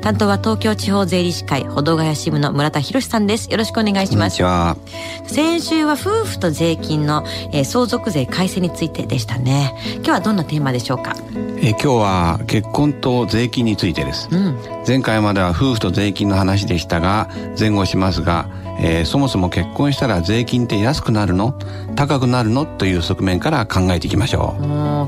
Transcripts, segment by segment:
担当は東京地方税理士会保土ヶ谷支部の村田博さんです。よろしくお願いします。先週は夫婦と税金の、えー、相続税改正についてでしたね。今日はどんなテーマでしょうか？え今日は結婚と税金についてです、うん、前回までは夫婦と税金の話でしたが前後しますがえー、そもそも結婚したら税金って安くなるの？高くなるの？という側面から考えていきましょ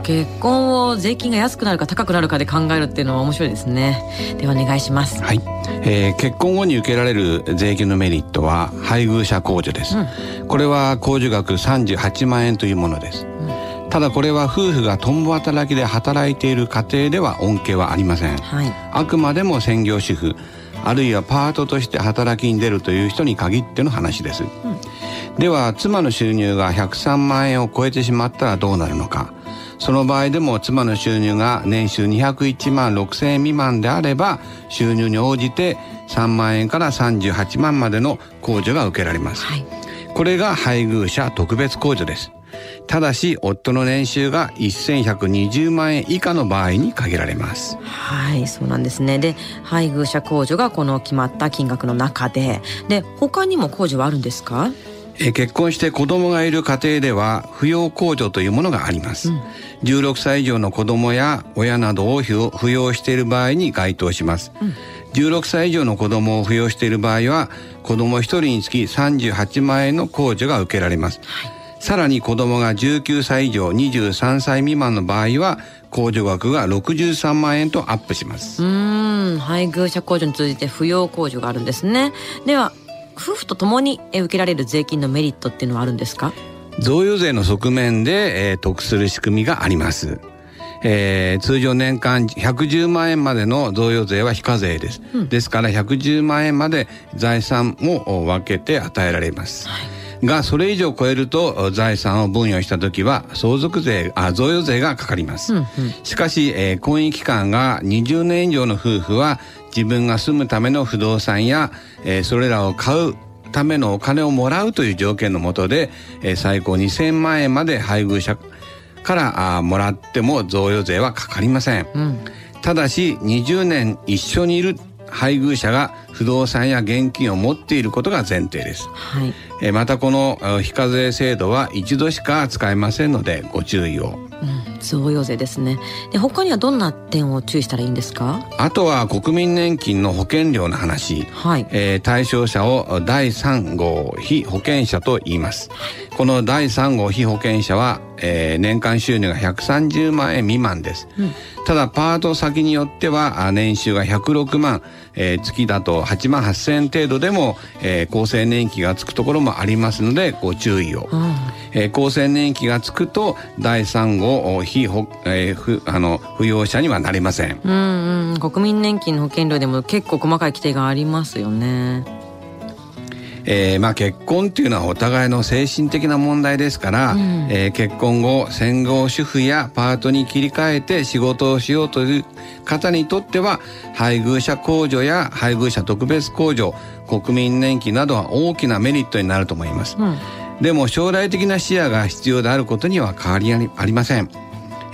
う。結婚を税金が安くなるか高くなるかで考えるっていうのは面白いですね。ではお願いします。はい、えー、結婚後に受けられる税金のメリットは配偶者控除です、うん、これは控除額38万円というものです、うん、ただこれは夫婦が共働きで働いている家庭では恩恵はありません、はい、あくまでも専業主婦あるいはパートとして働きに出るという人に限っての話です、うん、では妻の収入が103万円を超えてしまったらどうなるのか。その場合でも妻の収入が年収201万6000円未満であれば収入に応じて3万円から38万までの控除が受けられます、はい、これが配偶者特別控除ですただし夫の年収が1120万円以下の場合に限られます。はいそうなんですね。で配偶者控除がこの決まった金額の中でで他にも控除はあるんですか？え結婚して子供がいる家庭では扶養控除というものがあります、うん、16歳以上の子供や親などを扶養している場合に該当します、うん、16歳以上の子供を扶養している場合は子供1人につき38万円の控除が受けられます、はいさらに子供が19歳以上23歳未満の場合は控除額が63万円とアップします。うん配偶者控除に通じて扶養控除があるんですね。では夫婦とともに受けられる税金のメリットっていうのはあるんですか？贈与税の側面で、えー、得する仕組みがあります。えー、通常年間110万円までの贈与税は非課税です、うん、ですから110万円まで財産も分けて与えられます、はいがそれ以上超えると財産を分与した時は相続税あ贈与税がかかります、うんうん、しかし、えー、婚姻期間が20年以上の夫婦は自分が住むための不動産や、えー、それらを買うためのお金をもらうという条件のもとで、えー、最高2000万円まで配偶者からあもらっても贈与税はかかりません、うん、ただし20年一緒にいる配偶者が不動産や現金を持っていることが前提です、はい、えまたこの非課税制度は一度しか使えませんのでご注意を、うん、贈与税ですね。で他にはどんな点を注意したらいいんですか？あとは国民年金の保険料の話、はい。えー、対象者を第3号被保険者と言います。この第3号被保険者は、えー、年間収入が130万円未満です、うん。ただパート先によっては年収が106万、えー、月だと8万8000円程度でも、えー、厚生年金がつくところもありますのでご注意を、うん、えー、厚生年金がつくと第3号非保、えー、ふあの扶養者にはなれません、うんうん、国民年金の保険料でも結構細かい規定がありますよねえー、まあ結婚っていうのはお互いの精神的な問題ですから、うん、えー、結婚後戦後主婦やパートに切り替えて仕事をしようという方にとっては配偶者控除や配偶者特別控除国民年金などは大きなメリットになると思います、うん、でも将来的な視野が必要であることには変わりありません。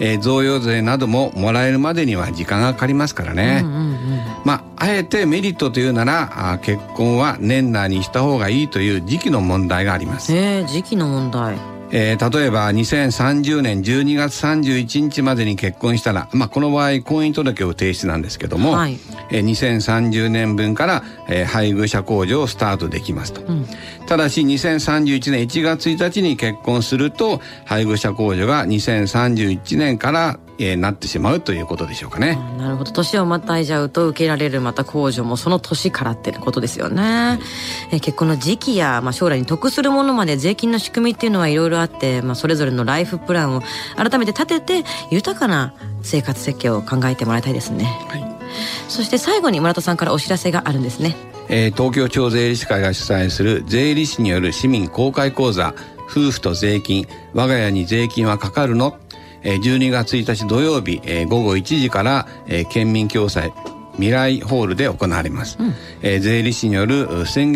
えー、贈与税などももらえるまでには時間がかかりますからね、うんうんうん、まああえてメリットというならあ結婚は年内にした方がいいという時期の問題があります。えー、時期の問題。えー、例えば2030年12月31日までに結婚したら、まあ、この場合婚姻届を提出なんですけども、はい、えー、2030年分から、えー、配偶者控除をスタートできますと、うん、ただし2031年1月1日に結婚すると配偶者控除が2031年からえー、なってしまうということでしょうかね。なるほど年をまたいじゃうと受けられるまた控除もその年からってことですよね。えー、結婚の時期や、まあ、将来に得するものまで税金の仕組みっていうのはいろいろあって、まあ、それぞれのライフプランを改めて立てて豊かな生活設計を考えてもらいたいですね。はい、そして最後に村田さんからお知らせがあるんですね。えー、東京地方税理士会が主催する税理士による市民公開講座。夫婦と税金。我が家に税金はかかるの？えー12月1日土曜日、えー午後1時から、えー県民共済未来ホールで行われます、えー税理士による寸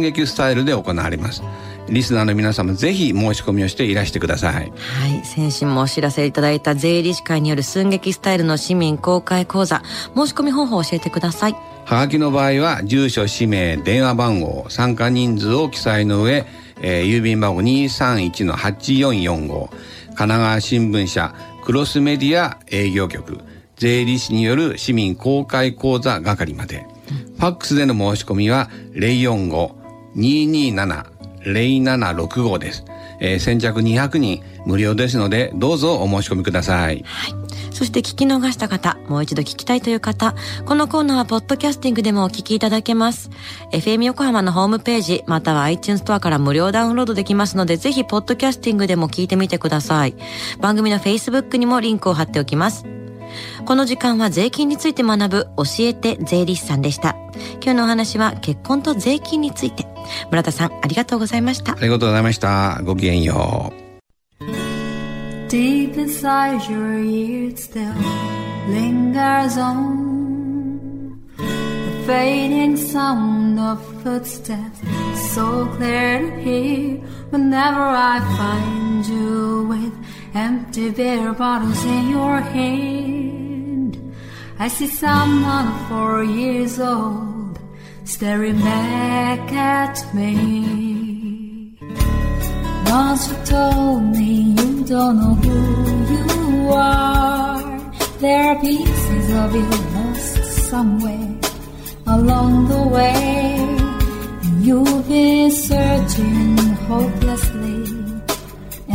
劇スタイルで行われますリスナーの皆様ぜひ申し込みをしていらしてくださいはい。先週もお知らせいただいた税理士会による寸劇スタイルの市民公開講座、申し込み方法を教えてください。はがきの場合は住所氏名電話番号参加人数を記載の上、えー郵便番号231-8445神奈川新聞社クロスメディア営業局税理士による市民公開講座係まで、ファックスでの申し込みは0765です、えー先着200人無料ですのでどうぞお申し込みくださいはい。そして聞き逃した方、もう一度聞きたいという方、このコーナーはポッドキャスティングでもお聞きいただけます。FM 横浜のホームページ、または iTunes ストアから無料ダウンロードできますので、ぜひポッドキャスティングでも聞いてみてください。番組の Facebook にもリンクを貼っておきます。この時間は税金について学ぶ教えて税理士さんでした。今日のお話は結婚と税金について。村田さん、ありがとうございましたあ。りがとうございましたごきげんよう Deep inside your ears still lingers on the fading sound of footsteps, so clear to hear whenever I find you with empty beer bottles in your hand. I see someone four years old staring back at me. Once you told me you don't know who you are. There are pieces of you lost somewhere along the way. You've been searching hopelessly